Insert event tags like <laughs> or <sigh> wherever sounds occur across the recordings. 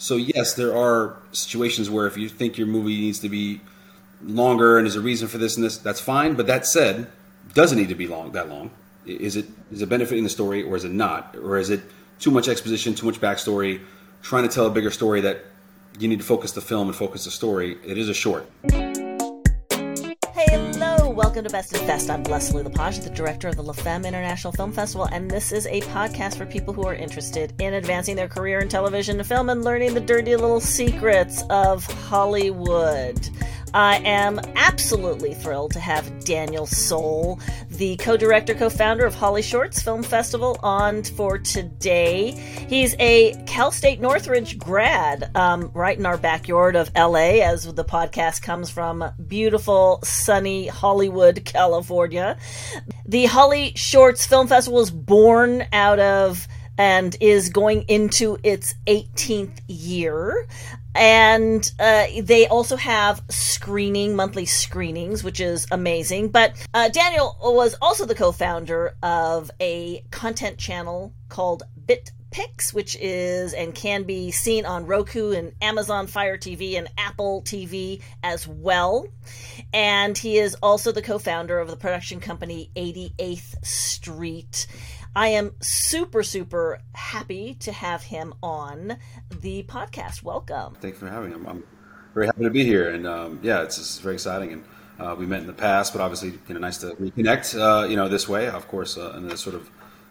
So yes, there are situations where if you think your movie needs to be longer and there's a reason for this and this, that's fine. But that said, doesn't need to be long that long. Is it is it benefiting the story or is it not? Or is it too much exposition, too much backstory, trying to tell a bigger story that you need to focus the film and focus the story? It is a short. Welcome to Best and Best. I'm Leslie LaPage, the director of the La Femme International Film Festival, and this is a podcast for people who are interested in advancing their career in television and film and learning the dirty little secrets of Hollywood. I am absolutely thrilled to have Daniel Sol, the co director, co founder of HollyShorts Film Festival, on for today. He's a Cal State Northridge grad, um, right in our backyard of LA, as the podcast comes from beautiful, sunny Hollywood, California. The HollyShorts Film Festival is born out of and is going into its 18th year and uh, they also have screening monthly screenings which is amazing. But uh, daniel was also the co-founder of a content channel called bit Pix, which is and can be seen on Roku and Amazon Fire TV and Apple TV as well. And he is also the co founder of the production company 88th Street. I am super, super happy to have him on the podcast. Welcome. Thank you for having him. I'm very happy to be here. And um, yeah, it's, it's, very exciting. And uh, we met in the past, but obviously, you know, nice to reconnect, uh, you know, this way, of course, uh, in the sort of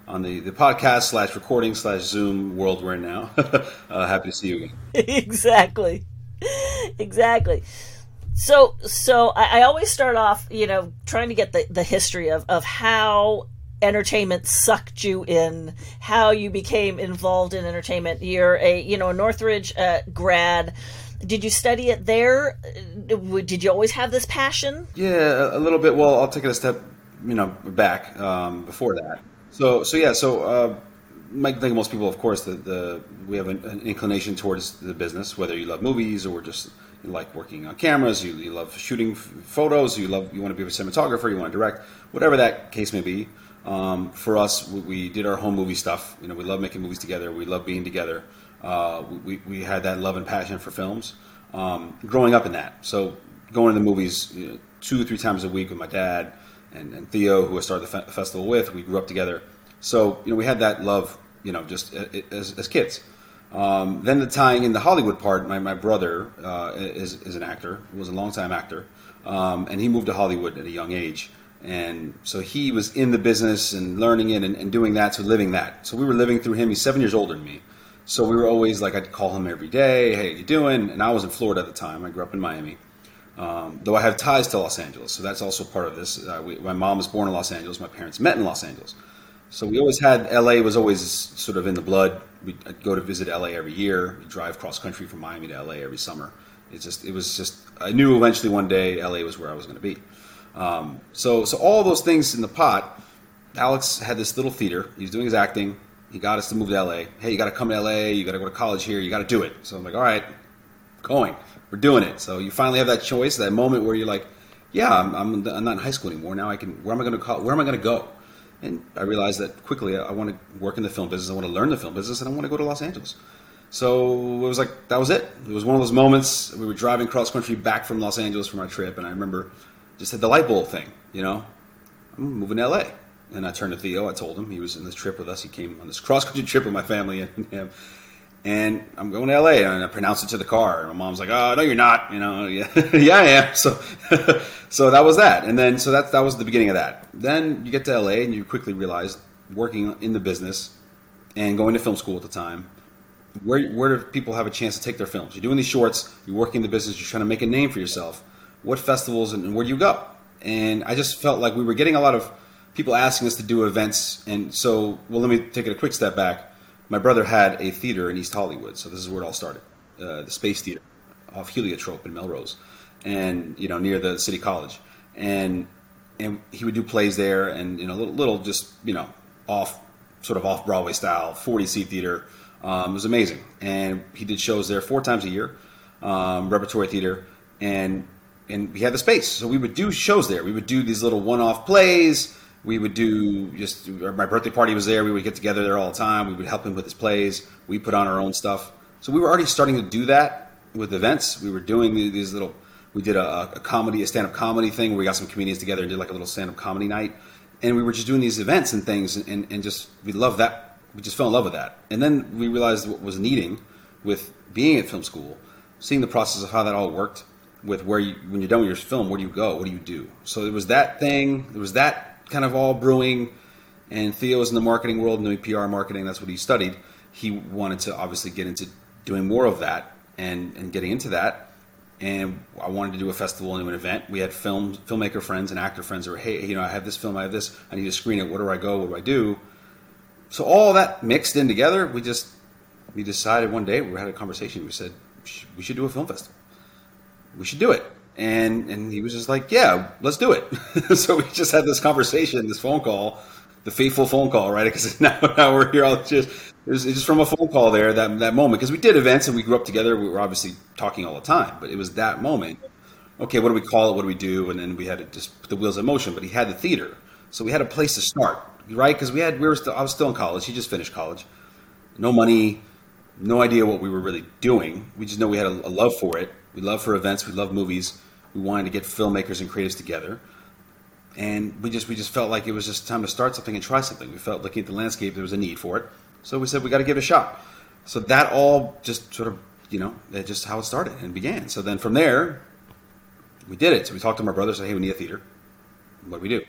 on the, the podcast slash recording slash Zoom world we're in now. <laughs> uh, happy to see you again. <laughs> exactly. Exactly. So, so I, I, always start off, you know, trying to get the, the history of, of how entertainment sucked you in, how you became involved in entertainment. You're a you know a Northridge uh, grad. Did you study it there? Did you always have this passion? Yeah, a little bit. Well, I'll take it a step, you know, back um, before that. So, so yeah, so uh, think most people, of course, the, the we have an, an, inclination towards the business, whether you love movies or just like working on cameras, you, you love shooting photos, you love you want to be a cinematographer, you want to direct, whatever that case may be. Um, for us, we, we, did our home movie stuff. You know, we love making movies together. We love being together. Uh, we, we had that love and passion for films. Um, growing up in that, so going to the movies you know, two or three times a week with my dad and, and Theo, who I started the fe- festival with. We grew up together, so you know we had that love. You know, just as, as kids. Um, then the tying in the Hollywood part, my, my brother uh, is, is an actor, was a longtime actor, um, and he moved to Hollywood at a young age. And so he was in the business and learning it and, and, doing that, so living that. So we were living through him. He's seven years older than me. So we were always like, I'd call him every day, hey, you doing? And I was in Florida at the time. I grew up in Miami. Um, though I have ties to Los Angeles, so that's also part of this. Uh, we, my mom was born in Los Angeles. My parents met in Los Angeles. So we always had LA was always sort of in the blood. We'd go to visit LA every year. We'd drive cross country from Miami to LA every summer. It just it was just I knew eventually one day LA was where I was going to be. Um, so, so all those things in the pot. Alex had this little theater. He was doing his acting. He got us to move to LA. Hey, you got to come to LA. You got to go to college here. You got to do it. So I'm like, all right, going. We're doing it. So you finally have that choice, that moment where you're like, yeah, I'm, I'm, I'm not in high school anymore. Now I can. Where am I going to call? Where am I going to go? And I realized that quickly. I, I want to work in the film business. I want to learn the film business, and I want to go to Los Angeles. So it was like that was it. It was one of those moments. We were driving cross country back from Los Angeles from our trip, and I remember just had the light bulb thing, you know. I'm moving to LA. And I turned to Theo. I told him he was in this trip with us. He came on this cross country <laughs> trip with my family and him. And I'm going to LA, and I pronounce it to the car. And my mom's like, "Oh, no, you're not." You know, <laughs> yeah, yeah, I am. So, <laughs> so that was that. And then, so that that was the beginning of that. Then you get to LA, and you quickly realize working in the business and going to film school at the time. Where where do people have a chance to take their films? You're doing these shorts. You're working in the business. You're trying to make a name for yourself what festivals and where do you go? And I just felt like we were getting a lot of people asking us to do events. And so, well, let me take it a quick step back. My brother had a theater in East Hollywood, so this is where it all started. Uh, the Space Theater off Heliotrope in Melrose, and you know near the City College, and and he would do plays there, and you know little, little just you know off sort of off Broadway style, forty seat theater. Um, it was amazing, and he did shows there four times a year, um, repertory theater, and and we had the space, so we would do shows there. We would do these little one-off plays. We would do just my birthday party was there. We would get together there all the time. We would help him with his plays. We put on our own stuff. So we were already starting to do that with events. We were doing these little. We did a, a comedy, a stand-up comedy thing where we got some comedians together and did like a little stand-up comedy night, and we were just doing these events and things, and, and just we loved that. We just fell in love with that, and then we realized what was needing with being at film school, seeing the process of how that all worked, with where you when you're done with your film, where do you go? What do you do? So it was that thing. It was that kind of all brewing, and Theo was in the marketing world, doing PR marketing. That's what he studied. He wanted to obviously get into doing more of that and and getting into that. And I wanted to do a festival and an event. We had film filmmaker friends and actor friends who were, hey, you know, I have this film, I have this, I need to screen it. Where do I go? What do I do? So all that mixed in together, we just we decided one day we had a conversation. We said we should do a film festival we should do it. And and he was just like, yeah, let's do it. <laughs> so we just had this conversation, this phone call, the fateful phone call, right? <laughs> Because now, now we're here all just it was just from a phone call there that that moment because we did events and we grew up together. We were obviously talking all the time, but it was that moment. Okay, what do we call it? What do we do? And then we had to just put the wheels in motion. But he had the theater, so we had a place to start, right? Because we had we were still I was still in college. He just finished college, no money, no idea what we were really doing. We just know we had a, a love for it we love for events. We love movies. We wanted to get filmmakers and creatives together, and we just we just felt like it was just time to start something and try something. We felt looking at the landscape there was a need for it, so we said we got to give it a shot. So that all just sort of you know just how it started and began. So then from there, we did it. So we talked to my brother, said, "Hey, we need a theater. What do we do?"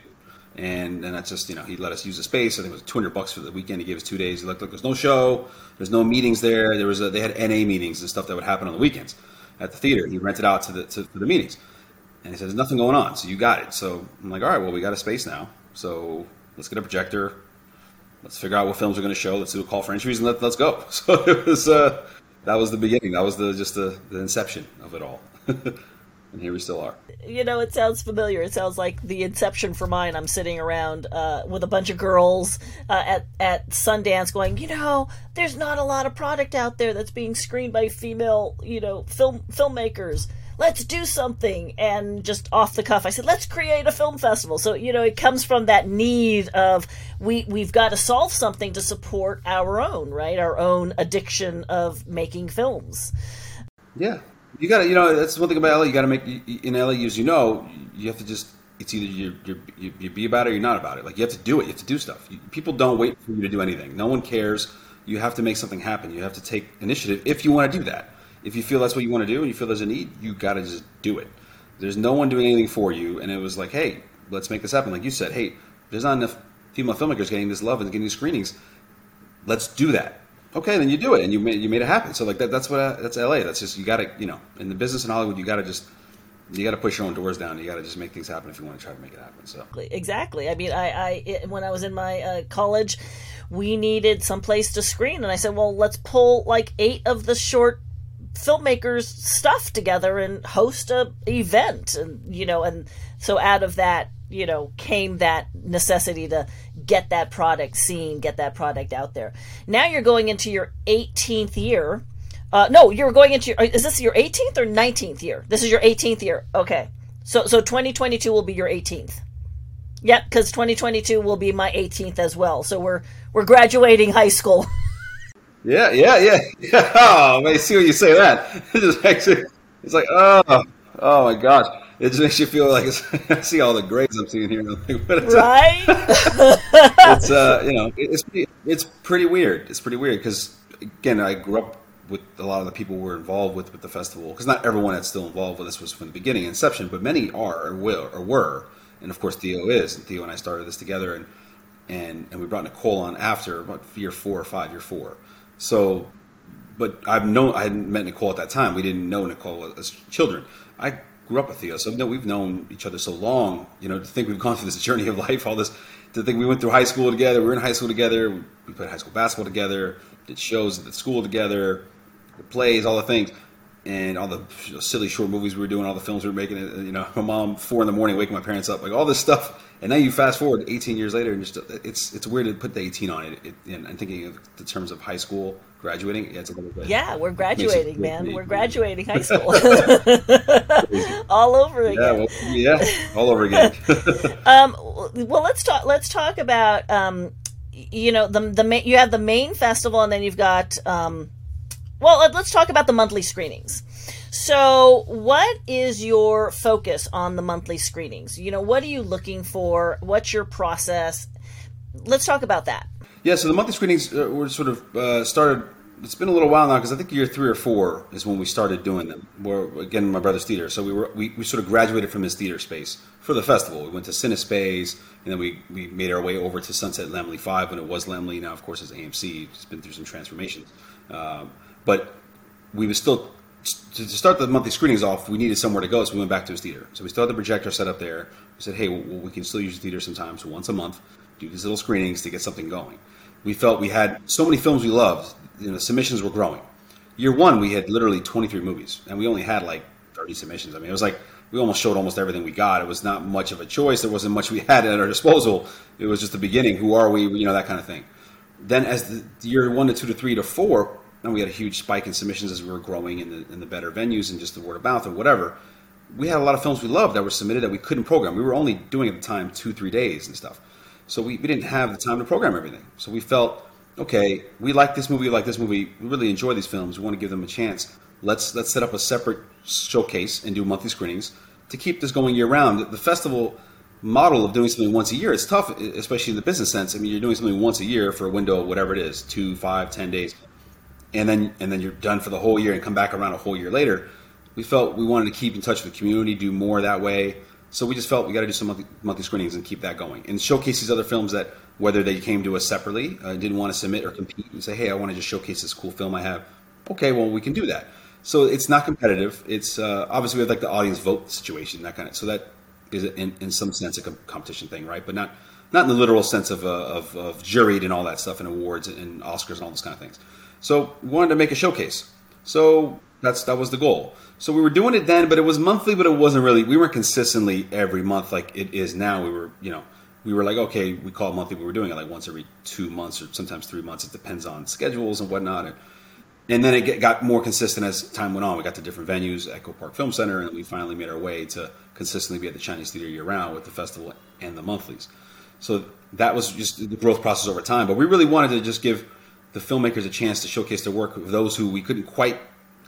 And and that's just you know he let us use the space. I think it was 200 bucks for the weekend. He gave us two days. He looked like there's no show, there's no meetings there. There was a, they had NA meetings and stuff that would happen on the weekends at the theater. He rented out to the to, to the meetings, and he said, "There's nothing going on, so you got it." So I'm like, "All right, well, we got a space now, so let's get a projector. Let's figure out what films we're going to show. Let's do a call for entries, and let, us go." <laughs> So it was uh, that was the beginning. That was the just the, the inception of it all. <laughs> and here we still are. You know, it sounds familiar. It sounds like the inception for mine. I'm sitting around uh, with a bunch of girls uh, at at Sundance, going, you know, there's not a lot of product out there that's being screened by female, you know, film filmmakers. Let's do something, and just off the cuff, I said, let's create a film festival. So you know, it comes from that need of we we've got to solve something to support our own right, our own addiction of making films. Yeah, you got to, you know, that's one thing about LA. You got to make in LA, as you know, you have to just. It's either you you you be about it or you're not about it. Like you have to do it. You have to do stuff. You, people don't wait for you to do anything. No one cares. You have to make something happen. You have to take initiative if you want to do that. If you feel that's what you want to do and you feel there's a need, you got to just do it. There's no one doing anything for you, and it was like, hey, let's make this happen. Like you said, hey, there's not enough female filmmakers getting this love and getting these screenings. Let's do that okay, then you do it, and you made you made it happen. So like that, that's what that's LA. That's just you got to you know in the business in Hollywood, you got to just you got to push your own doors down. You got to just make things happen if you want to try to make it happen. So exactly. I mean, I, I it, when I was in my uh, college, we needed some place to screen, and I said, well, let's pull like eight of the short filmmakers stuff together and host a event and you know and so out of that you know came that necessity to get that product seen, get that product out there. Now you're going into your 18th year. Uh, no, you're going into your, is this your 18th or 19th year? This is your 18th year. Okay. So, so 2022 will be your 18th. Yep, because 2022 will be my 18th as well. So we're we're graduating high school. <laughs> yeah, yeah, yeah, yeah. <laughs> Oh, I see what you say that. <laughs> It just makes it. It's like, oh, oh my gosh it just makes you feel like I <laughs> see all the grades I'm seeing here. It's, right? it's uh, you know, it's pretty, it's pretty weird. It's pretty weird because again, I grew up with a lot of the people who were involved with with the festival because not everyone that's still involved with this was from the beginning, inception, but many are or will or were, and of course Theo is. And Theo and I started this together, and and and we brought Nicole on after about year four or five, year four. So, but I've known I hadn't met Nicole at that time. We didn't know Nicole as children. I grew up with Theo, so no, we've known each other so long. You know, to think we've gone through this journey of <laughs> life, all this, to think we went through high school together. We were in high school together. We played high school basketball together. Did shows at the school together, the plays, all the things, and all the silly short movies we were doing, all the films we were making. You know, <laughs> my mom four in the morning waking my parents up, like all this stuff. And now you fast forward 18 years later, and just it's it's weird to put the 18 on it. it and, and thinking of the terms of high school graduating, yeah, it's a little bit. Yeah, we're graduating, man. We're graduating high <laughs> school <laughs> all over again. Yeah, well, yeah, all over again. <laughs> um, well, let's talk. Let's talk about um, you know the the you have the main festival, and then you've got um, Well, let's talk about the monthly screenings. So, what is your focus on the monthly screenings? You know, what are you looking for? What's your process? Let's talk about that. Yeah, so the monthly screenings uh, were sort of uh, started. It's been a little while now because I think year three or four is when we started doing them. Where again, my brother's theater. So we were we, we sort of graduated from his theater space for the festival. We went to Cinespace, and then we, we made our way over to Sunset Laemmle Five when it was Laemmle. Now, of course, it's AMC. It's been through some transformations, um, but we were still to start the monthly screenings off, we needed somewhere to go, so we went back to his theater. So we still had the projector set up there. We said, hey, well, we can still use the theater sometimes, once a month, do these little screenings to get something going. We felt we had so many films we loved, you know, submissions were growing. Year one, we had literally 23 movies, and we only had like 30 submissions. I mean, it was like we almost showed almost everything we got. It was not much of a choice. There wasn't much we <laughs> had at our disposal. It was just the beginning. Who are we? You know, that kind of thing. Then as the year one to two to three to four, and we had a huge spike in submissions as we were growing in the, in the better venues and just the word of mouth or whatever. We had a lot of films we loved that were submitted that we couldn't program. We were only doing at the time two, three days and stuff. So we, we didn't have the time to program everything. So we felt, okay, we like this movie, we like this movie, we really enjoy these films, we want to give them a chance. Let's let's set up a separate showcase and do monthly screenings to keep this going year round. The festival model of doing something once a year is tough, especially in the business sense. I mean, you're doing something once a year for a window, whatever it is, two, five, ten days and then and then you're done for the whole year and come back around a whole year later. We felt we wanted to keep in touch with the community, do more that way. So we just felt we got to do some monthly, monthly, screenings and keep that going, and showcase these other films that whether they came to us separately, uh, didn't want to submit or compete, and say, hey, I want to just showcase this cool film I have. Okay, well we can do that. So it's not competitive. It's uh, obviously we have like the audience vote situation, that kind of. So that is in, in some sense a competition thing, right? But not not in the literal sense of, uh, of, of juried and all that stuff and awards and Oscars and all those kind of things. So we wanted to make a showcase. So that's that was the goal. So we were doing it then, but it was monthly, but it wasn't really. We weren't consistently every month like it is now. We were, you know, we were like, okay, we call it monthly. We were doing it like once every two months or sometimes three months. It depends on schedules and whatnot. And, and then it got more consistent as time went on. We got to different venues, Echo Park Film Center, and we finally made our way to consistently be at the Chinese Theater year round with the festival and the monthlies. So that was just the growth process over time. But we really wanted to just give the filmmakers a chance to showcase their work of those who we couldn't quite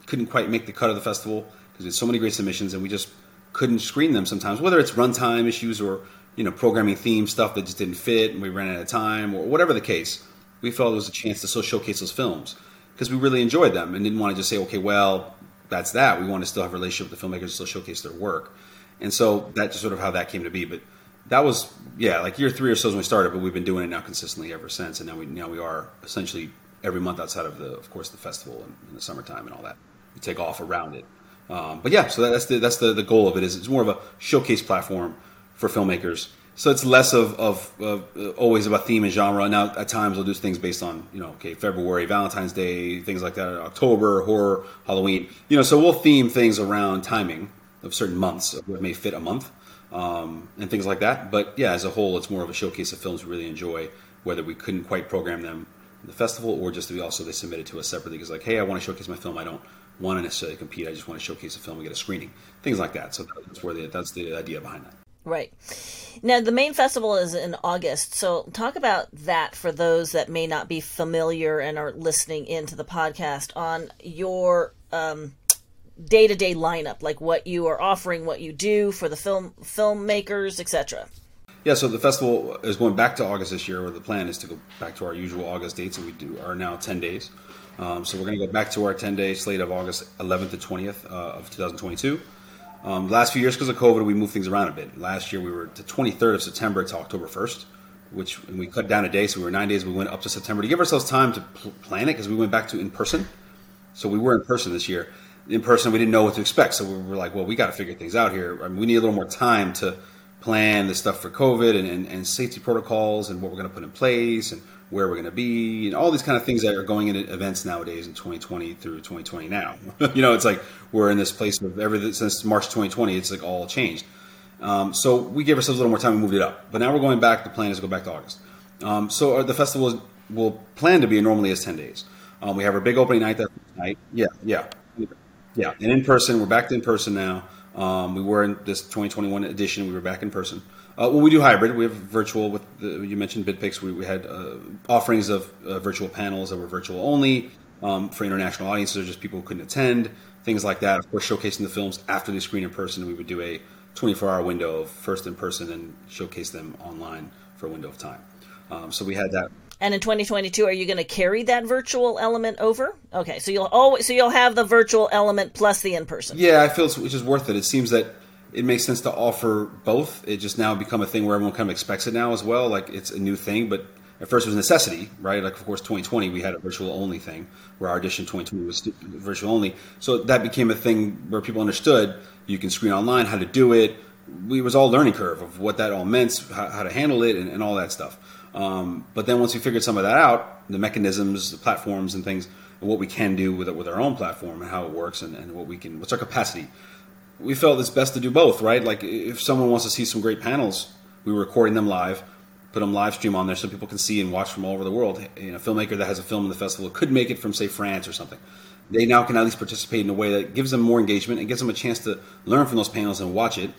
couldn't quite make the cut of the festival because there's so many great submissions and we just couldn't screen them sometimes whether it's runtime issues or you know programming theme stuff that just didn't fit and we ran out of time or whatever the case we felt it was a chance to still showcase those films because we really enjoyed them and didn't want to just say okay well that's that. We want to still have a relationship with the filmmakers to still showcase their work. And so that's just sort of how that came to be but that was yeah, like year three or so when we started, but we've been doing it now consistently ever since, and now we now we are essentially every month outside of the of course the festival and in the summertime and all that. We take off around it, um, but yeah, so that, that's the that's the, the goal of it is it's more of a showcase platform for filmmakers. So it's less of, of, of uh, always about theme and genre. Now at times we'll do things based on you know okay February Valentine's Day things like that October horror Halloween you know so we'll theme things around timing of certain months of what may fit a month um, and things like that. But yeah, as a whole, it's more of a showcase of films we really enjoy, whether we couldn't quite program them in the festival or just to be also they submitted to us separately because like, hey, I want to showcase my film. I don't want to necessarily compete. I just want to showcase a film and get a screening, things like that. So that's where the, that's the idea behind that. Right. Now, the main festival is in August. So, talk about that for those that may not be familiar and are listening into the podcast on your um, day to day lineup, like what you are offering, what you do for the film filmmakers, etc. Yeah, so the festival is going back to August this year, where the plan is to go back to our usual August dates, and we do are now ten days. Um, so we're going to go back to our ten day slate of August 11th to 20th uh, of 2022. Um, last few years, because of COVID, we moved things around a bit. Last year, we were to 23rd of September to October 1st, which we cut down a day, so we were nine days. We went up to September to give ourselves time to pl- plan it because we went back to in person. So we were in person this year in person, we didn't know what to expect. So we were like, well, we got to figure things out here. I mean, we need a little more time to plan the stuff for COVID and, and, and safety protocols and what we're going to put in place and where we're going to be and all these kind of things that are going into events nowadays in 2020 through 2020 now. <laughs> you know, it's like we're in this place of everything since March 2020, it's like all changed. Um, so we gave ourselves a little more time and moved it up. But now we're going back. The plan is to go back to August. Um, so uh, the festival will plan to be normally as 10 days. Um, we have our big opening night that night. Yeah, yeah. Yeah, and in person, we're back to in person now. Um, we were in this 2021 edition. We were back in person. Uh, well, we do hybrid. We have virtual. With the, you mentioned BitPix. We, we had uh, offerings of uh, virtual panels that were virtual only. um, for international audiences or just people who couldn't attend, things like that. Of course, showcasing the films after they screen in person, we would do a 24 hour window of first in person and showcase them online for a window of time. Um, so we had that. And in 2022, are you going to carry that virtual element over? Okay, so you'll always so you'll have the virtual element plus the in person. Yeah, I feel it's, it's just worth it. It seems that it makes sense to offer both. It just now become a thing where everyone kind of expects it now as well. Like it's a new thing, but at first it was necessity, right? Like of course 2020 we had a virtual only thing where our edition 2020 was virtual only. So that became a thing where people understood you can screen online, how to do it. We, was all learning curve of what that all meant, how, how to handle it, and, and all that stuff. Um, but then once we figured some of that out, the mechanisms, the platforms, and things, and what we can do with it with our own platform and how it works, and, and what we can, what's our capacity. We felt it's best to do both, right? Like if someone wants to see some great panels, we were recording them live, put them live stream on there so people can see and watch from all over the world. You know, a filmmaker that has a film in the festival could make it from say France or something. They now can at least participate in a way that gives them more engagement and gives them a chance to learn from those panels and watch it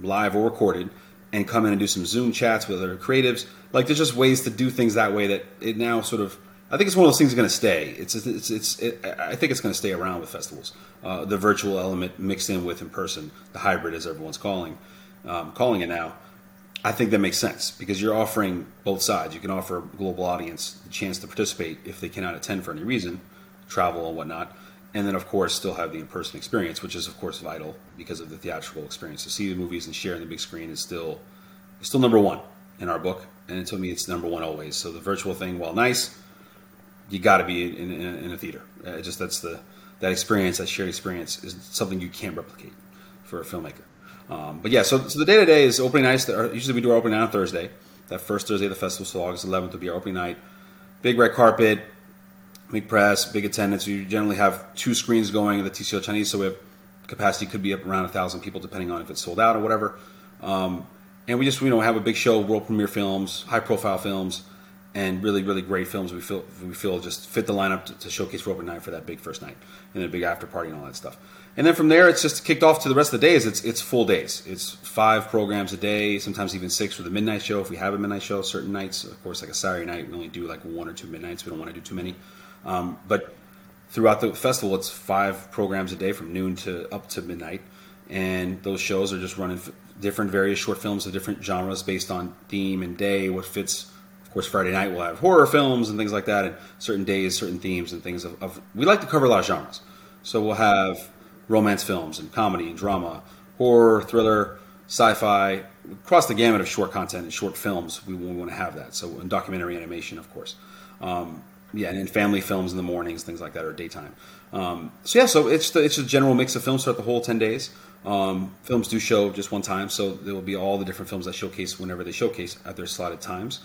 live or recorded and come in and do some Zoom chats with other creatives. Like there's just ways to do things that way that it now sort of. I think it's one of those things going to stay. It's it's it's. It, I think it's going to stay around with festivals. Uh, the virtual element mixed in with in person, the hybrid as everyone's calling um, calling it now. I think that makes sense because you're offering both sides. You can offer a global audience the chance to participate if they cannot attend for any reason, travel and whatnot, and then of course still have the in-person experience, which is of course vital because of the theatrical experience. To see the movies and share in the big screen is still still number one in our book, and it to me it's number one always. So the virtual thing, while nice, you got to be in, in, in, a theater. Uh, just that's the that experience, that shared experience, is something you can't replicate for a filmmaker. Um, but yeah, so, so the day to day is opening night. Usually we do our opening night on Thursday. That first Thursday of the festival, so August 11th will be our opening night. Big red carpet, big press, big attendance. We generally have two screens going at the TCL Chinese, so we have capacity could be up around a thousand people, depending on if it's sold out or whatever. Um, and we just you know have a big show, world premiere films, high profile films, and really really great films. We feel we feel just fit the lineup to, to showcase for night for that big first night, and then a big after party and all that stuff. And then from there, it's just kicked off to the rest of the days. It's it's full days. It's five programs a day, sometimes even six for the midnight show if we have a midnight show. Certain nights, of course, like a Saturday night, we only do like one or two midnights. We don't want to do too many. Um, but throughout the festival, it's five programs a day from noon to up to midnight, and those shows are just running different various short films of different genres based on theme and day, what fits. Of course, Friday night we'll have horror films and things like that, and certain days, certain themes and things. Of, of we like to cover a lot of genres, so we'll have romance films and comedy and drama, horror, thriller, sci-fi, across the gamut of short content and short films. We, we want to have that. So, and documentary animation, of course. Um, yeah, and family films in the mornings, things like that, or daytime. Um, so yeah, so it's the, it's a general mix of films throughout the whole ten days. Um, films do show just one time, so there will be all the different films that showcase whenever they showcase at their slotted times.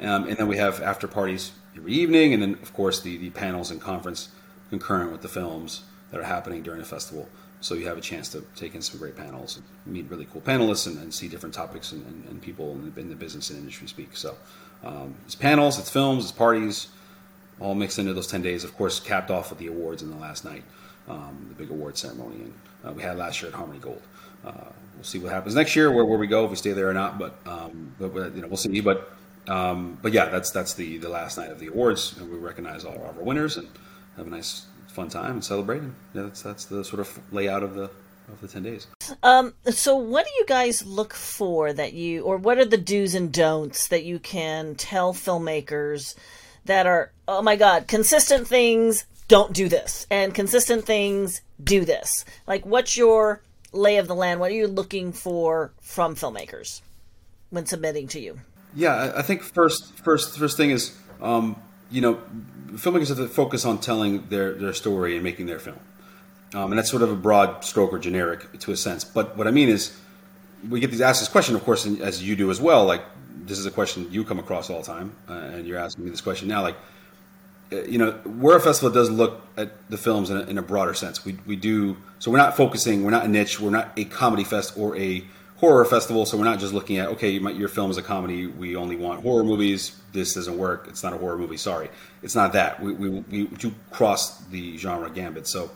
Um, and then we have after parties every evening, and then of course the, the panels and conference concurrent with the films that are happening during the festival. So you have a chance to take in some great panels, and meet really cool panelists, and, and see different topics and, and, and people in the, in the, business and industry speak. So um, it's panels, it's films, it's parties, all mixed into those 10 days, of course, capped off with the awards in the last night, um, the big award ceremony. And uh, we had last year at Harmony Gold. Uh, we'll see what happens next year, where, where we go, if we stay there or not. But, um, but you know, we'll see. But um, but yeah, that's that's the, the last night of the awards, and we recognize all of our winners and have a nice fun time and celebrating. Yeah, that's that's the sort of layout of the of the 10 days. Um, so what do you guys look for that you, or what are the do's and don'ts that you can tell filmmakers that are, oh my God, consistent things, don't do this, and consistent things, do this? Like, what's your lay of the land? What are you looking for from filmmakers when submitting to you? Yeah, I think first, first, first thing is, um, you know, filmmakers have to focus on telling their, their story and making their film. Um, and that's sort of a broad stroke or generic to a sense. But what I mean is, we get these asked this question, of course, as you do as well. Like, this is a question you come across all the time, uh, and you're asking me this question now. Like, uh, you know, we're a festival that does look at the films in a, in a, broader sense. We, we do so we're not focusing. We're not a niche. We're not a comedy fest or a horror festival. So we're not just looking at okay, your film is a comedy. We only want horror movies. This doesn't work. It's not a horror movie. Sorry, it's not that. We we, we do cross the genre gambit. So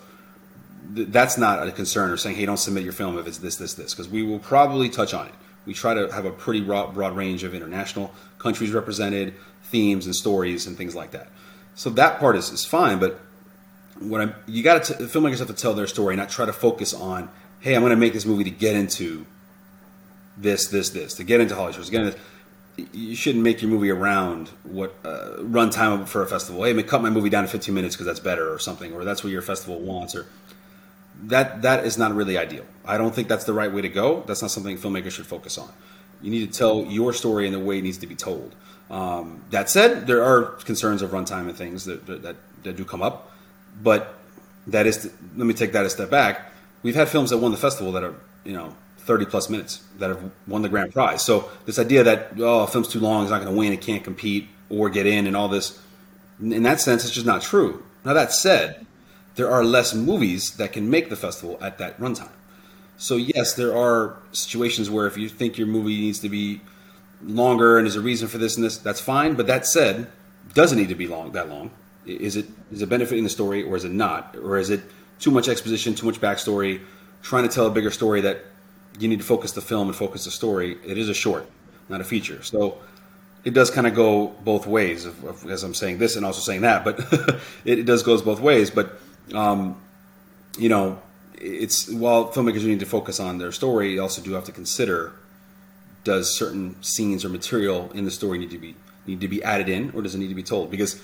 th- that's not a concern or saying hey, don't submit your film if it's this this this because we will probably touch on it. We try to have a pretty broad, broad range of international countries represented, themes and stories and things like that. So that part is, is fine, but what I'm, you got to filmmakers have to tell their story, not try to focus on, hey, I'm going to make this movie to get into this, this, this, to get into Hollywood, to get into you shouldn't make your movie around what uh, runtime for a festival. Hey, cut my movie down to 15 minutes because that's better, or something, or that's what your festival wants, or that that is not really ideal. I don't think that's the right way to go. That's not something filmmakers should focus on. You need to tell your story in the way it needs to be told. Um, that said, there are concerns of runtime and things that, that, that do come up, but that is. To, let me take that a step back. We've had films that won the festival that are you know 30 plus minutes that have won the grand prize. So this idea that oh, a film's too long, it's not going to win, it can't compete or get in, and all this, in that sense, it's just not true. Now that said, there are less movies that can make the festival at that runtime. So yes, there are situations where if you think your movie needs to be longer and there's a reason for this and this, that's fine. But that said, doesn't need to be long that long. Is it is it benefiting the story or is it not? Or is it too much exposition, too much backstory, trying to tell a bigger story that you need to focus the film and focus the story. It is a short, not a feature. So it does kind of go both ways, as I'm saying this and also saying that. But <laughs> it, it, does goes both ways. But um, you know, it's while filmmakers need to focus on their story, you also do have to consider does certain scenes or material in the story need to be need to be added in, or does it need to be told? Because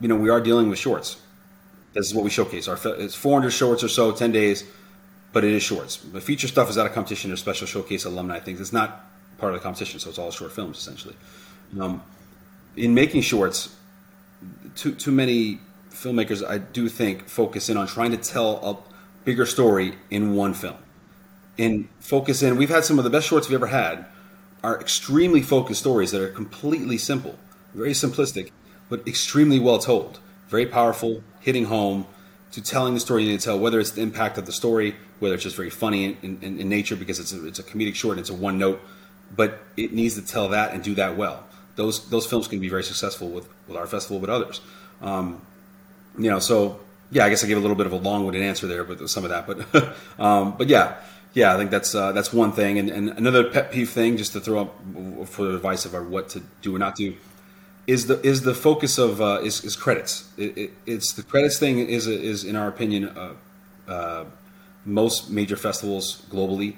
you know we are dealing with shorts. This is what we showcase. Our it's 400 shorts or so, 10 days but it is shorts. The feature stuff is out of competition or special showcase alumni things. It's not part of the competition, so it's all short films essentially. Um, in making shorts, too too many filmmakers, I do think, focus in on trying to tell a bigger story in one film. In focus in, we've had some of the best shorts we've ever had are extremely focused stories that are completely simple, very simplistic, but extremely well told, very powerful, hitting home to telling the story you need to tell, whether it's the impact of the story, whether it's just very funny in, in, in nature because it's a, it's a comedic short and it's a one note, but it needs to tell that and do that well. Those those films can be very successful with, with our festival, but others. Um, you know, so yeah, I guess I gave a little bit of a long-winded answer there, but some of that, but <laughs> um, but yeah, yeah, I think that's uh, that's one thing, and, and another pet peeve thing, just to throw up for advice of our what to do or not do, is the is the focus of uh, is, is credits. It, it, it's the credits thing is is in our opinion uh, uh, most major festivals globally,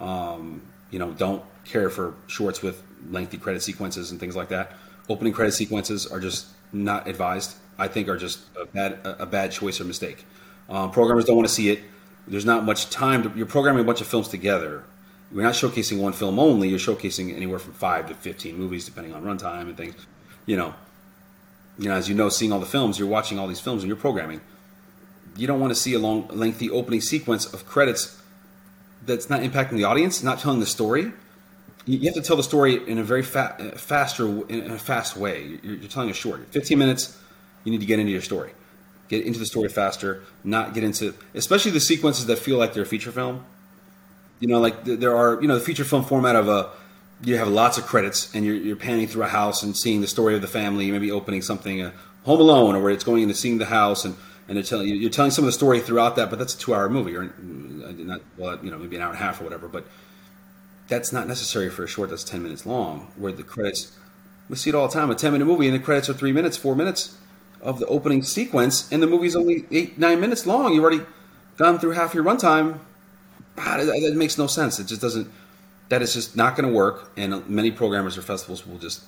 um, you know, don't care for shorts with lengthy credit sequences and things like that. Opening credit sequences are just not advised. I think are just a bad a bad choice or mistake. Um, programmers don't want to see it. There's not much time. To, you're programming a bunch of films together. You're not showcasing one film only. You're showcasing anywhere from five to fifteen movies, depending on runtime and things. You know, you know, as you know, seeing all the films, you're watching all these films and you're programming you don't want to see a long, lengthy opening sequence of credits that's not impacting the audience, not telling the story. You have to tell the story in a very fa- faster, in a fast way. You're, you're telling a short, 15 minutes. You need to get into your story, get into the story faster, not get into, especially the sequences that feel like they're a feature film. You know, like there are, you know, the feature film format of a, you have lots of credits and you're, you're panning through a house and seeing the story of the family, maybe opening something, a Home Alone, or where it's going into seeing the house and and they're telling you you're telling some of the story throughout that, but that's a two hour movie or uh, not well, you know, maybe an hour and a half or whatever. But that's not necessary for a short that's ten minutes long, where the credits we see it all the time. A ten minute movie and the credits are three minutes, four minutes of the opening sequence, and the movie's only eight nine minutes long. You've already gone through half your runtime. Ah, that makes no sense. It just doesn't. That is just not going to work, and many programmers or festivals will just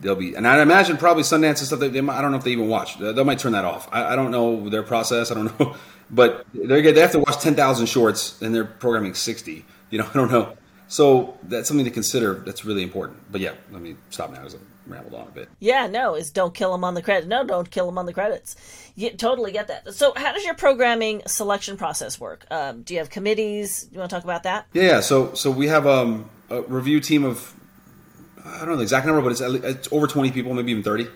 they'll be, and I imagine probably Sundance and stuff. They, they I don't know if they even watch. They, they might turn that off. I, I, don't know their process. I don't know, <laughs> but they they have to watch ten thousand shorts, and they're programming sixty. You know, <laughs> I don't know. So that's something to consider. That's really important. But yeah, let me stop now rambled on a bit. Yeah, no, is don't kill them on the credits. No, don't kill them on the credits. You totally get that. So, how does your programming selection process work? Um, do you have committees? You want to talk about that? Yeah, yeah. So, so we have um, a review team of I don't know the exact number, but it's, it's over 20 people, maybe even 30,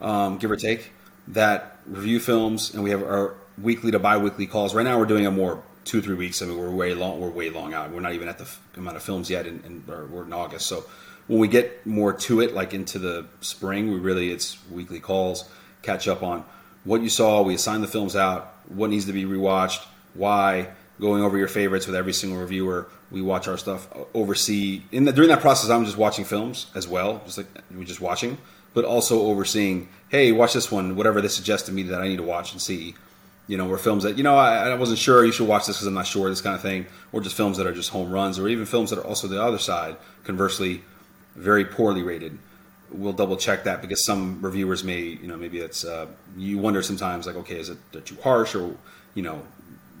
um, give or take, that review films, and we have our weekly to bi-weekly calls. Right now, we're doing a more two three weeks. I mean, we're way long. We're way long out. We're not even at the amount of films yet, in, in, we're in August. So when we get more to it, like into the spring, we really it's weekly calls, catch up on what you saw. We assign the films out, what needs to be rewatched, why, going over your favorites with every single reviewer. We watch our stuff oversee in the, during that process i'm just watching films as well just like we're just watching but also overseeing, hey, watch this one, whatever they suggest to me that I need to watch and see. You know, or films that you know I, I wasn't sure you should watch this because I'm not sure this kind of thing, or just films that are just home runs, or even films that are also the other side, conversely, very poorly rated. We'll double check that because some reviewers may, you know, maybe it's uh, you wonder sometimes like, okay, is it too harsh or you know,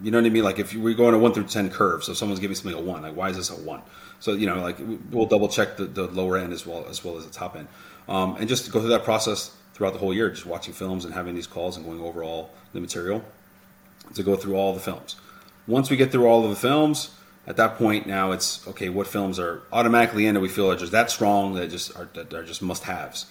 you know what I mean? Like if we're going a one through ten curve, so someone's giving something a one, like why is this a one? So you know, like we'll double check the, the lower end as well as well as the top end, um, and just go through that process throughout the whole year, just watching films and having these calls and going over all the material to go through all the films. Once we get through all of the films, at that point now it's okay. What films are automatically in that we feel are just that strong that just are that are just must haves,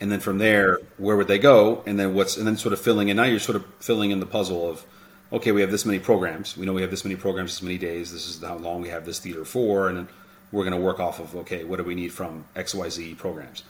and then from there, where would they go? And then what's and then sort of filling in. Now you're sort of filling in the puzzle of okay, we have this many programs. We know we have this many programs, this many days. This is how long we have this theater for, and we're going to work off of okay, what do we need from X Y Z programs?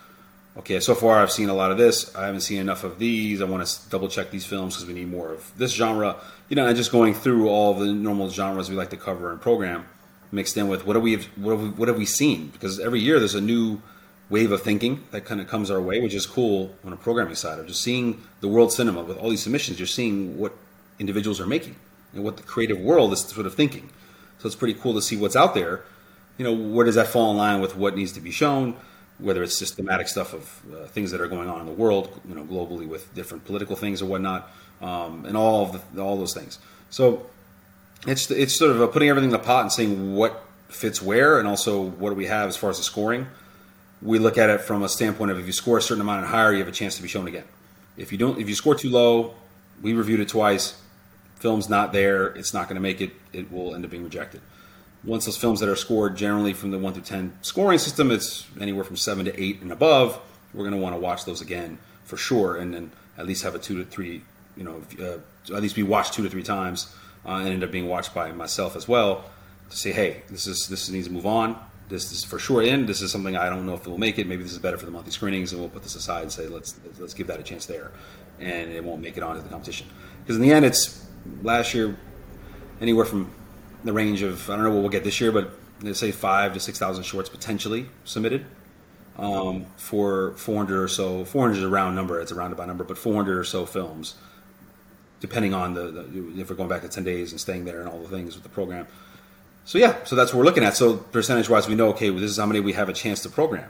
Okay, so far I've seen a lot of this. I haven't seen enough of these. I want to double check these films because we need more of this genre. You know, and just going through all the normal genres we like to cover and program, mixed in with what do we have, what have we, what have we seen? Because every year there's a new wave of thinking that kind of comes our way, which is cool on a programming side of just seeing the world cinema with all these submissions. You're seeing what individuals are making and what the creative world is sort of thinking. So it's pretty cool to see what's out there. You know, where does that fall in line with what needs to be shown? Whether it's systematic stuff of uh, things that are going on in the world, you know, globally with different political things or whatnot, um, and all of the, all those things. So it's it's sort of putting everything in the pot and seeing what fits where, and also what do we have as far as the scoring. We look at it from a standpoint of if you score a certain amount and higher, you have a chance to be shown again. If you don't, if you score too low, we reviewed it twice film's not there, it's not going to make it, it will end up being rejected. Once those films that are scored generally from the 1 through 10 scoring system, it's anywhere from 7 to 8 and above, we're going to want to watch those again for sure, and then at least have a 2 to 3, you know, uh, at least be watched 2 to 3 times uh, and end up being watched by myself as well to say, hey, this is this needs to move on. This is for sure in. This is something I don't know if it will make it. Maybe this is better for the monthly screenings, and we'll put this aside and say let's let's give that a chance there, and it won't make it onto the competition. Because in the end, it's last year, anywhere from the range of I don't know what we'll get this year, but let's say five to six thousand shorts potentially submitted um, for 400 or so. 400 is a round number; it's a roundabout number, but 400 or so films, depending on the, the if we're going back to 10 days and staying there and all the things with the program. So yeah, so that's what we're looking at. So percentage wise, we know okay, well, this is how many we have a chance to program.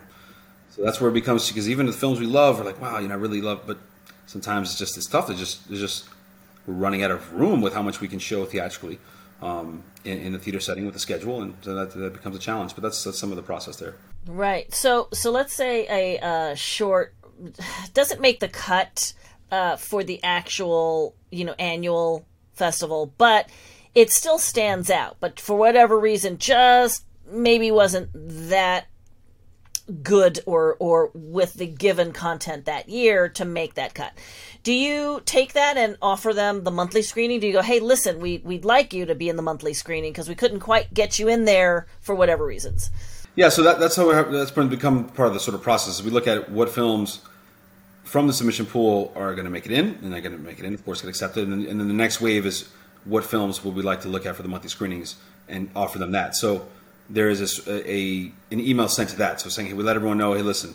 So that's where it becomes because even the films we love, we're like, wow, you know, I really love, but sometimes it's just it's tough to just it's just we're running out of room with how much we can show theatrically um, in, in, the theater setting with the schedule, and so that, that becomes a challenge. But that's, that's some of the process there. Right. So so let's say a uh, short doesn't make the cut uh, for the actual you know annual festival, but it still stands out. But for whatever reason, just maybe wasn't that good or or with the given content that year to make that cut. Do you take that and offer them the monthly screening? Do you go, "Hey, listen, we we'd like you to be in the monthly screening because we couldn't quite get you in there for whatever reasons." Yeah, so that, that's how that's become part of the sort of process. We look at what films from the submission pool are going to make it in, and they're going to make it in, of course, get accepted. And then, and then the next wave is what films would we like to look at for the monthly screenings and offer them that. So there is a, a, an email sent to that. So saying, hey, we let everyone know, hey, listen,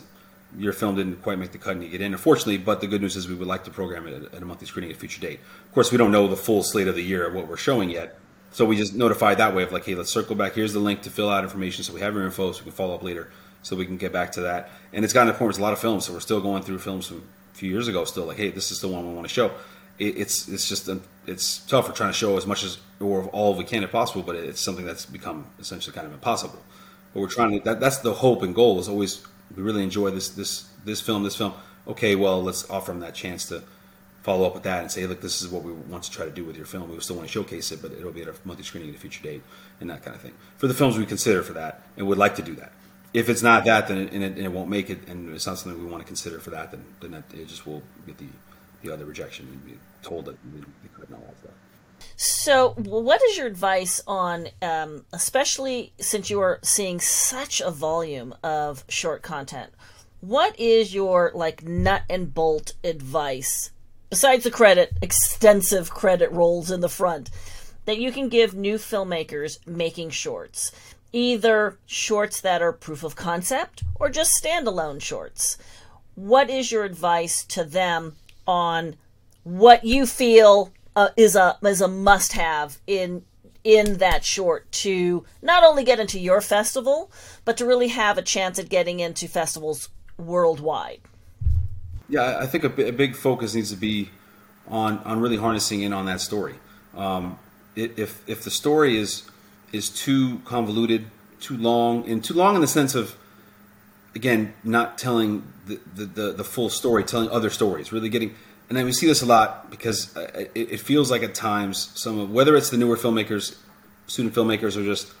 your film didn't quite make the cut and you get in. Unfortunately, but the good news is we would like to program it at, a monthly screening at a future date. Of course, we don't know the full slate of the year of what we're showing yet. So we just notify that way of like, hey, let's circle back. Here's the link to fill out information so we have your info so we can follow up later so we can get back to that. And it's gotten to the point where it's a lot of films, so we're still going through films from a few years ago, still like, hey, this is the one we want to show. It, it's it's just a, it's tough. We're trying to show as much as or all we can if possible, but it's something that's become essentially kind of impossible. But we're trying to that, that's the hope and goal is always we really enjoy this this this film this film. Okay, well let's offer them that chance to follow up with that and say, look, this is what we want to try to do with your film. We still want to showcase it, but it'll be at a monthly screening at a future date and that kind of thing. For the films we consider for that and would like to do that. If it's not that, then it, and it, and it won't make it, and it's not something we want to consider for that, then then that, it just will get the the other rejection and be told that we, couldn't all that. So, what is your advice on, um, especially since you are seeing such a volume of short content? What is your like nut and bolt advice besides the credit, extensive credit rolls in the front that you can give new filmmakers making shorts? Either shorts that are proof of concept or just standalone shorts. what is your advice to them on what you feel uh, is a is a must have in in that short to not only get into your festival but to really have a chance at getting into festivals worldwide. Yeah i think a, big focus needs to be on on really harnessing in on that story. Um, if if the story is is too convoluted too long and too long in the sense of again not telling the, the, the, the full story telling other stories really getting and then we see this a lot because uh, it, it feels like at times some of whether it's the newer filmmakers, student filmmakers, or just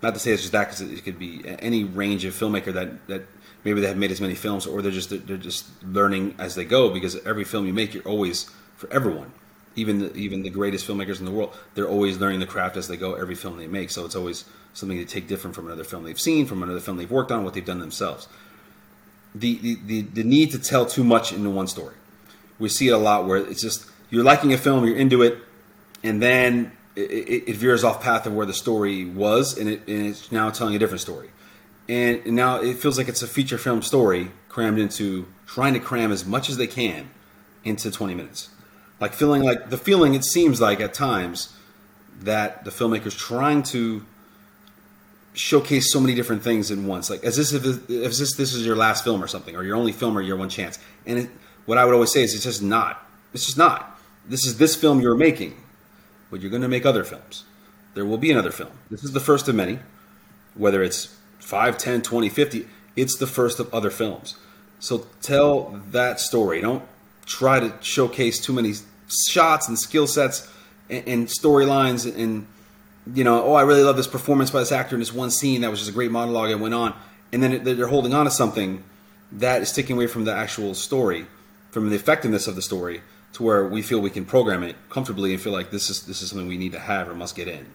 not to say it's just that because it could be any range of filmmaker that that maybe they have made as many films or they're just they're just learning as they go because every film you make you're always for everyone. Even the, even the greatest filmmakers in the world they're always learning the craft as they go every film they make. So it's always something to take different from another film they've seen from another film they've worked on what they've done themselves. The the, the, the need to tell too much into one story we see it a lot where it's just you're liking a film, you're into it, and then it, it, it veers off path of where the story was, and, it, and it's now telling a different story. And, now it feels like it's a feature film story crammed into trying to cram as much as they can into 20 minutes. Like feeling like the feeling it seems like at times that the filmmaker's trying to showcase so many different things in once. Like as this if this this is your last film or something, or your only film or your one chance, and it, what I would always say is it's just not. It's just not. This is this film you're making, but you're going to make other films. There will be another film. This is the first of many, whether it's 5, 10, 20, 50, it's the first of other films. So tell that story. Don't try to showcase too many shots and skill sets and, and storylines and you know, oh, I really love this performance by this actor in this one scene that was just a great monologue and went on, and then they're holding on to something that is taking away from the actual story from the effectiveness of the story to where we feel we can program it comfortably and feel like this is this is something we need to have or must get in.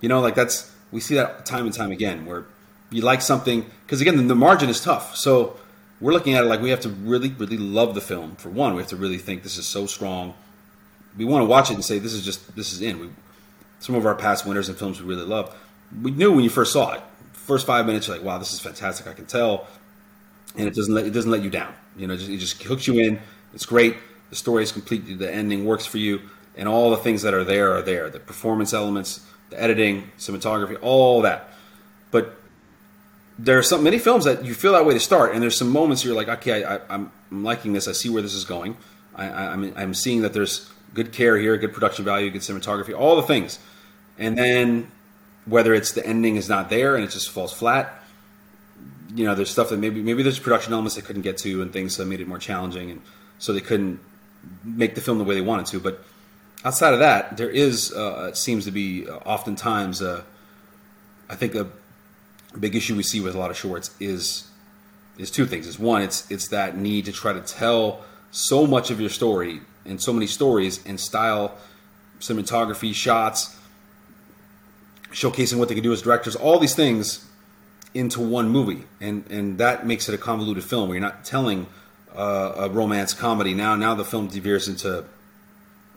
You know, like that's we see that time and time again where you like something because again the, the margin is tough. So we're looking at it like we have to really really love the film. For one, we have to really think this is so strong. We want to watch it and say this is just this is in. We, some of our past winners and films we really love. We knew when you first saw it. First five minutes, you're like, wow, this is fantastic. I can tell, and it doesn't let it doesn't let you down. You know, it just, it just hooks you in. It's great. The story is complete. The ending works for you, and all the things that are there are there. The performance elements, the editing, cinematography, all that. But there are some many films that you feel that way to start, and there's some moments you're like, okay, I, am liking this. I see where this is going. I, I'm, I'm seeing that there's good care here, good production value, good cinematography, all the things. And then whether it's the ending is not there and it just falls flat, you know, there's stuff that maybe maybe there's production elements they couldn't get to and things that made it more challenging, and so they couldn't make the film the way they wanted to. But outside of that, there is uh, seems to be uh, oftentimes uh, I think a big issue we see with a lot of shorts is is two things. Is one, it's it's that need to try to tell so much of your story and so many stories in style, cinematography, shots, showcasing what they can do as directors. All these things into one movie, and and that makes it a convoluted film where you're not telling uh, a romance comedy. Now now the film deveres into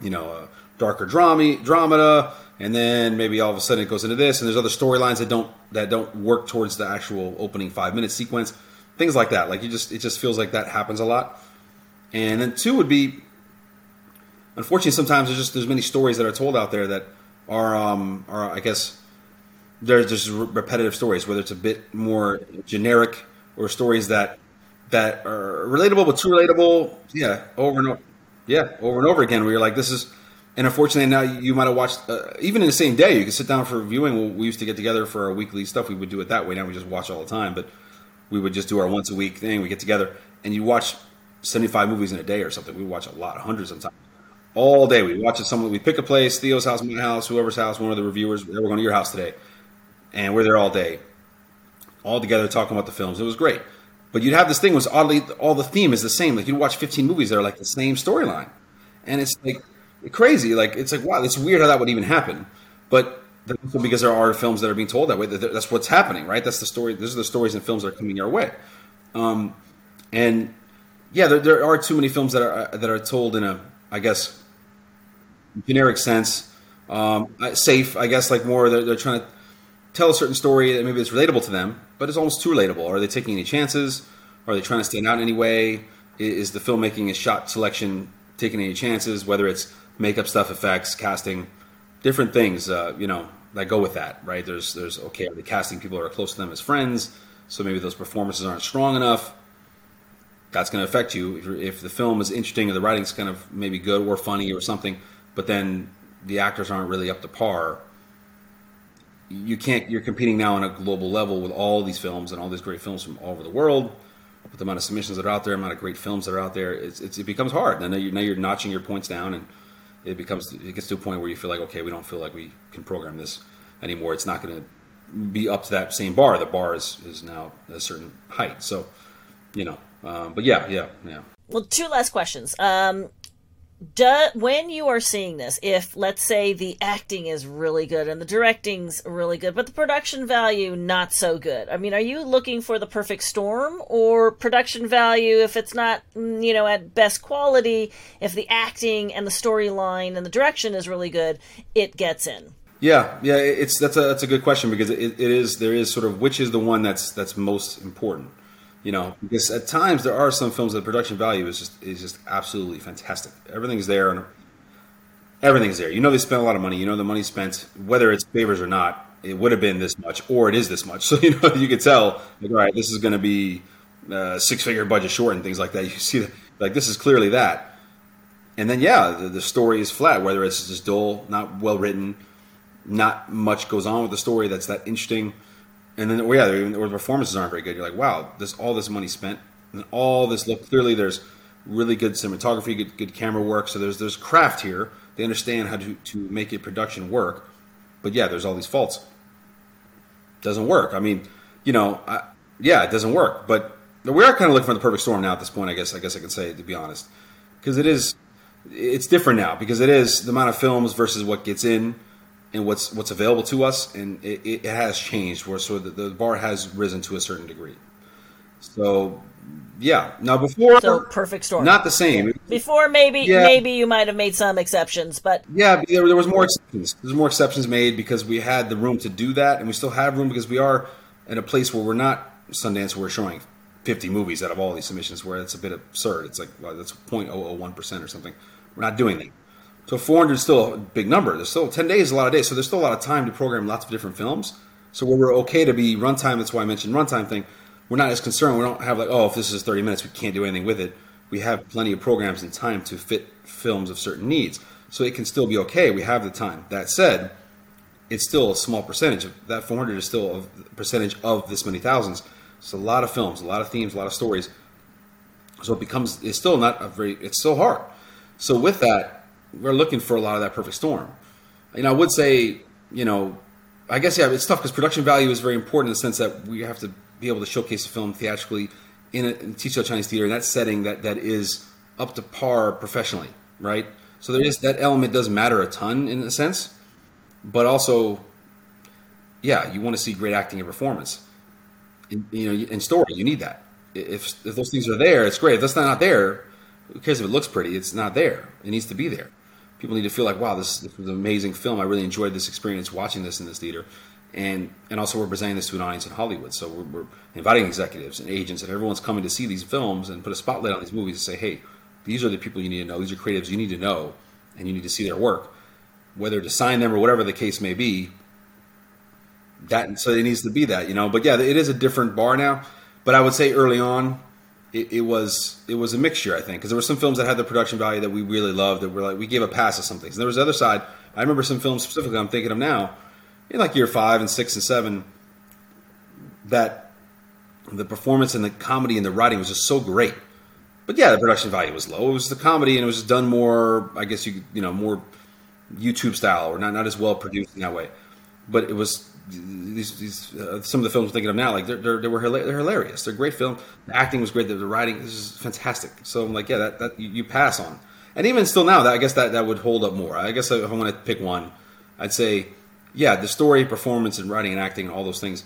you know a darker drama dramata, and then maybe all of a sudden it goes into this, and there's other storylines that don't that don't work towards the actual opening five minute sequence, things like that. Like you just it just feels like that happens a lot. And then two would be, unfortunately, sometimes there's just there's many stories that are told out there that are um are I guess there's just repetitive stories, whether it's a bit more generic or stories that that are relatable but too relatable. Yeah, over and over. Yeah, over and over again. Where you're like, this is, and unfortunately now you might have watched uh, even in the same day. You can sit down for viewing. We used to get together for our weekly stuff. We would do it that way. Now we just watch all the time, but we would just do our once a week thing. We get together and you watch 75 movies in a day or something. We watch a lot, hundreds of times. All day we watch it. Someone we pick a place, Theo's house, my house, whoever's house, one of the reviewers. We're going to your house today and we're there all day, all together talking about the films. It was great. But you'd have this thing was oddly all the theme is the same. Like you'd watch 15 movies that are like the same storyline, and it's like crazy. Like it's like wow, it's weird how that would even happen. But because there are films that are being told that way, that's what's happening, right? That's the story. These are the stories and films that are coming our way. Um, and yeah, there, there, are too many films that are that are told in a, I guess, generic sense, um, safe. I guess like more they're, they're trying to tell a certain story that maybe it's relatable to them, but it's almost too relatable. Are they taking any chances? Are they trying to stand out in any way? Is the filmmaking, is shot selection, taking any chances, whether it's makeup stuff, effects, casting, different things, uh, you know, that go with that, right? There's, there's okay, are the casting people are close to them as friends, so maybe those performances aren't strong enough. That's going to affect you if, if the film is interesting or the writing's kind of maybe good or funny or something, but then the actors aren't really up to par. You can't. You're competing now on a global level with all these films and all these great films from all over the world. With the amount of submissions that are out there, amount of great films that are out there, it's, it's, it becomes hard. And now you're, now you're notching your points down, and it becomes it gets to a point where you feel like okay, we don't feel like we can program this anymore. It's not going to be up to that same bar. The bar is is now a certain height. So, you know, um, but yeah, yeah, yeah. Well, two last questions. Um, do, when you are seeing this, if let's say the acting is really good and the directing's really good, but the production value not so good, I mean, are you looking for the perfect storm or production value if it's not, mm, you know, at best quality, if the acting and the storyline and the direction is really good, it gets in? Yeah, yeah, it's that's a that's a good question because it, it is there is sort of which is the one that's that's most important you know because at times there are some films that the production value is just is just absolutely fantastic. Everything's there and everything's there. You know they spent a lot of money. You know the money spent whether it's favors or not it would have been this much or it is this much. <laughs> So you know you could tell like all right this is going to be uh, six figure budget short and things like that. <laughs> You see that, like this is clearly that. And then yeah the, the story is flat whether it's just dull not well written not much goes on with the story that's that interesting and then, well, yeah, the performances aren't very good. You're like, wow, this all this money spent, and all this look. Clearly, there's really good cinematography, good, good camera work. So there's there's craft here. They understand how to to make a production work. But yeah, there's all these faults. Doesn't work. I mean, you know, I, yeah, it doesn't work. But we are kind of looking for the perfect storm now at this point. I guess I guess I can say to be honest, because it is it's different now because it is the amount of films versus what gets in and what's what's available to us, and it, it has changed. Where so the, the, bar has risen to a certain degree. So yeah, now before so perfect storm, not the same. Before maybe yeah. maybe you might have made some exceptions, but yeah, there, there was more exceptions. There's more exceptions made because we had the room to do that, and we still have room because we are in a place where we're not Sundance. Where we're showing 50 movies out of all these submissions, where it's a bit absurd. It's like well, that's 0.001 percent or something. We're not doing that. So 400 is still a big number. There's still 10 days, a lot of days. So there's still a lot of time to program lots of different films. So where we're okay to be runtime, that's why I mentioned runtime thing. We're not as concerned. We don't have like, oh, if this is 30 minutes, we can't do anything with it. We have plenty of programs and time to fit films of certain needs. So it can still be okay. We have the time. That said, it's still a small percentage. That 400 is still a percentage of this many thousands. It's a lot of films, a lot of themes, a lot of stories. So it becomes, it's still not a very, it's still hard. So with that, we're looking for a lot of that perfect storm. You know, I would say, you know, I guess yeah, it's tough because production value is very important in the sense that we have to be able to showcase the film theatrically in a in TCL Chinese theater in that setting that that is up to par professionally, right? So there is that element does matter a ton in a sense, but also, yeah, you want to see great acting and performance. In, you know, in story, you need that. If if those things are there, it's great. If that's not there, who cares if it looks pretty? It's not there. It needs to be there people need to feel like, wow, this, this was an amazing film. I really enjoyed this experience watching this in this theater. And, and also we're presenting this to an audience in Hollywood. So we're, we're inviting executives and agents and everyone's coming to see these films and put a spotlight on these movies and say, hey, these are the people you need to know. These are creatives you need to know and you need to see their work. Whether to sign them or whatever the case may be, that so it needs to be that, you know. But yeah, it is a different bar now. But I would say early on, it, it, was it was a mixture, I think, because there were some films that had the production value that we really loved that were like we gave a pass to some things. And there was the other side. I remember some films specifically I'm thinking of now, in like year five and six and seven, that the performance and the comedy and the writing was just so great. But yeah, the production value was low. It was the comedy and it was just done more, I guess you you know more YouTube style or not not as well produced in that way. But it was these, these uh, some of the films I'm thinking of now, like they're, they're they were they're hilarious. They're great film. The acting was great. The, the writing is fantastic. So I'm like, yeah, that, that you, you, pass on. And even still now, that I guess that that would hold up more. I guess if I want to pick one, I'd say, yeah, the story, performance, and writing and acting and all those things.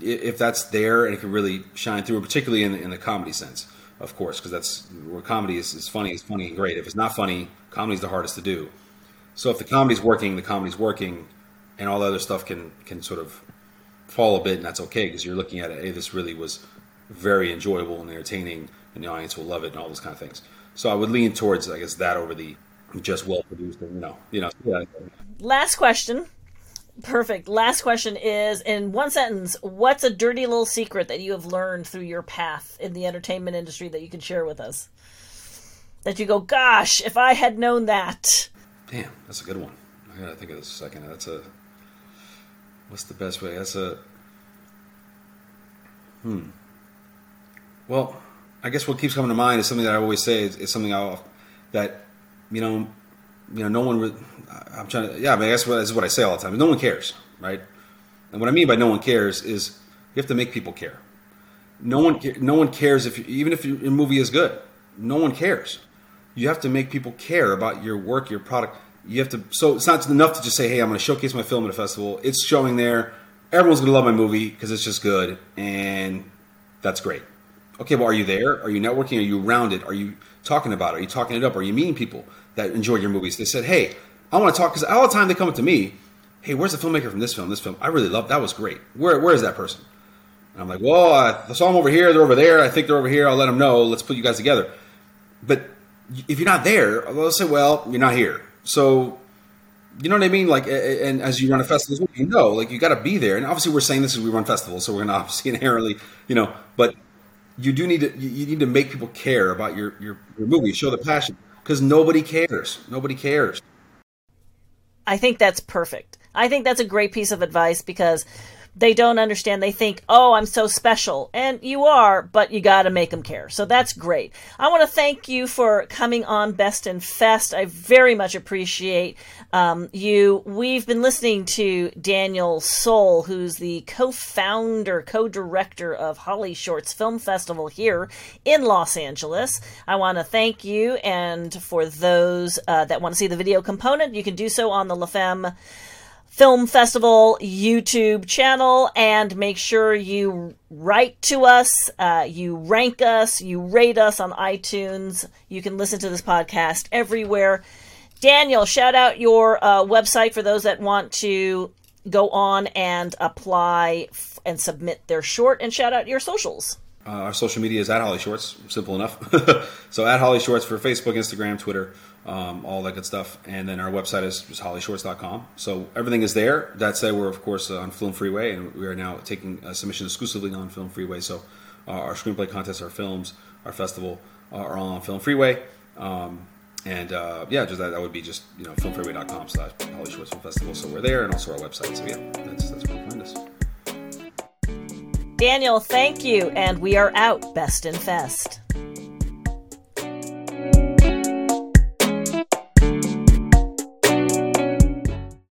If that's there and it can really shine through, particularly in the, in the comedy sense, of course, because that's where comedy is, is funny, is funny and great. If it's not funny, comedy is the hardest to do. So if the comedy's working, the comedy's working and all the other stuff can can sort of fall a bit, and that's okay because you're looking at it. Hey, this really was very enjoyable and entertaining, and the audience will love it and all those kind of things. So I would lean towards, I guess, that over the just well produced and you know, you know. Yeah. Last question. Perfect. Last question is in one sentence, what's a dirty little secret that you have learned through your path in the entertainment industry that you can share with us? That you go, gosh, if I had known that. Damn, that's a good one. I gotta think of this a second. That's a what's the best way? That's a hmm. Well, I guess what keeps coming to mind is something that I always say is, is something I'll, that you know, you know, no one. Re- I'm trying to. Yeah, I mean, guess what, what I say all the time. No one cares, right? And what I mean by no one cares is you have to make people care. No one, no one cares if you, even if your movie is good. No one cares. You have to make people care about your work, your product. You have to. So it's not enough to just say, "Hey, I'm going to showcase my film at a festival." It's showing there. Everyone's going to love my movie because it's just good, and that's great. Okay, well, are you there? Are you networking? Are you around it? Are you talking about it? Are you talking it up? Are you meeting people that enjoy your movies? They said, "Hey, I want to talk," because all the time they come up to me, "Hey, where's the filmmaker from this film? This film, I really love. That was great. Where, where is that person?" And I'm like, "Well, I saw them over here. They're over there. I think they're over here. I'll let them know. Let's put you guys together." But if you're not there, they'll say, "Well, you're not here." So you know what I mean? Like, and as you run a festival, you know, like you got to be there. And obviously, we're saying this as we run festivals, so we're going <laughs> to obviously inherently, you know, but you do need to you need to make people care about your your, your movie, show the passion, because nobody cares. Nobody cares. I think that's perfect. I think that's a great piece of advice because they don't understand. They think, oh, I'm so special. And you are, but you got to make them care. So that's great. I want to thank you for coming on Best in Fest. I very much appreciate um, you. We've been listening to Daniel Sol, who's the co founder, co director of HollyShorts Film Festival here in Los Angeles. I want to thank you. And for those uh, that want to see the video component, you can do so on the LaFemme Film Festival YouTube channel and make sure you write to us, uh, you rank us, you rate us on iTunes. You can listen to this podcast everywhere. Daniel, shout out your uh, website for those that want to go on and apply f- and submit their short, and shout out your socials. Uh, our social media is at HollyShorts, simple enough. <laughs> so at HollyShorts for Facebook, Instagram, Twitter um, all that good stuff. And then our website is just hollyshorts.com. So everything is there. That said, we're of course on FilmFreeway, and we are now taking uh, submissions exclusively on FilmFreeway. So uh, our screenplay contest, our films, our festival uh, are all on FilmFreeway. Um, and uh, yeah, just that, that would be just you know filmfreeway.com slash HollyShorts Film Festival. So we're there, and also our website. So yeah, that's that's where you find us. Daniel, thank you, and we are out. Best in Fest.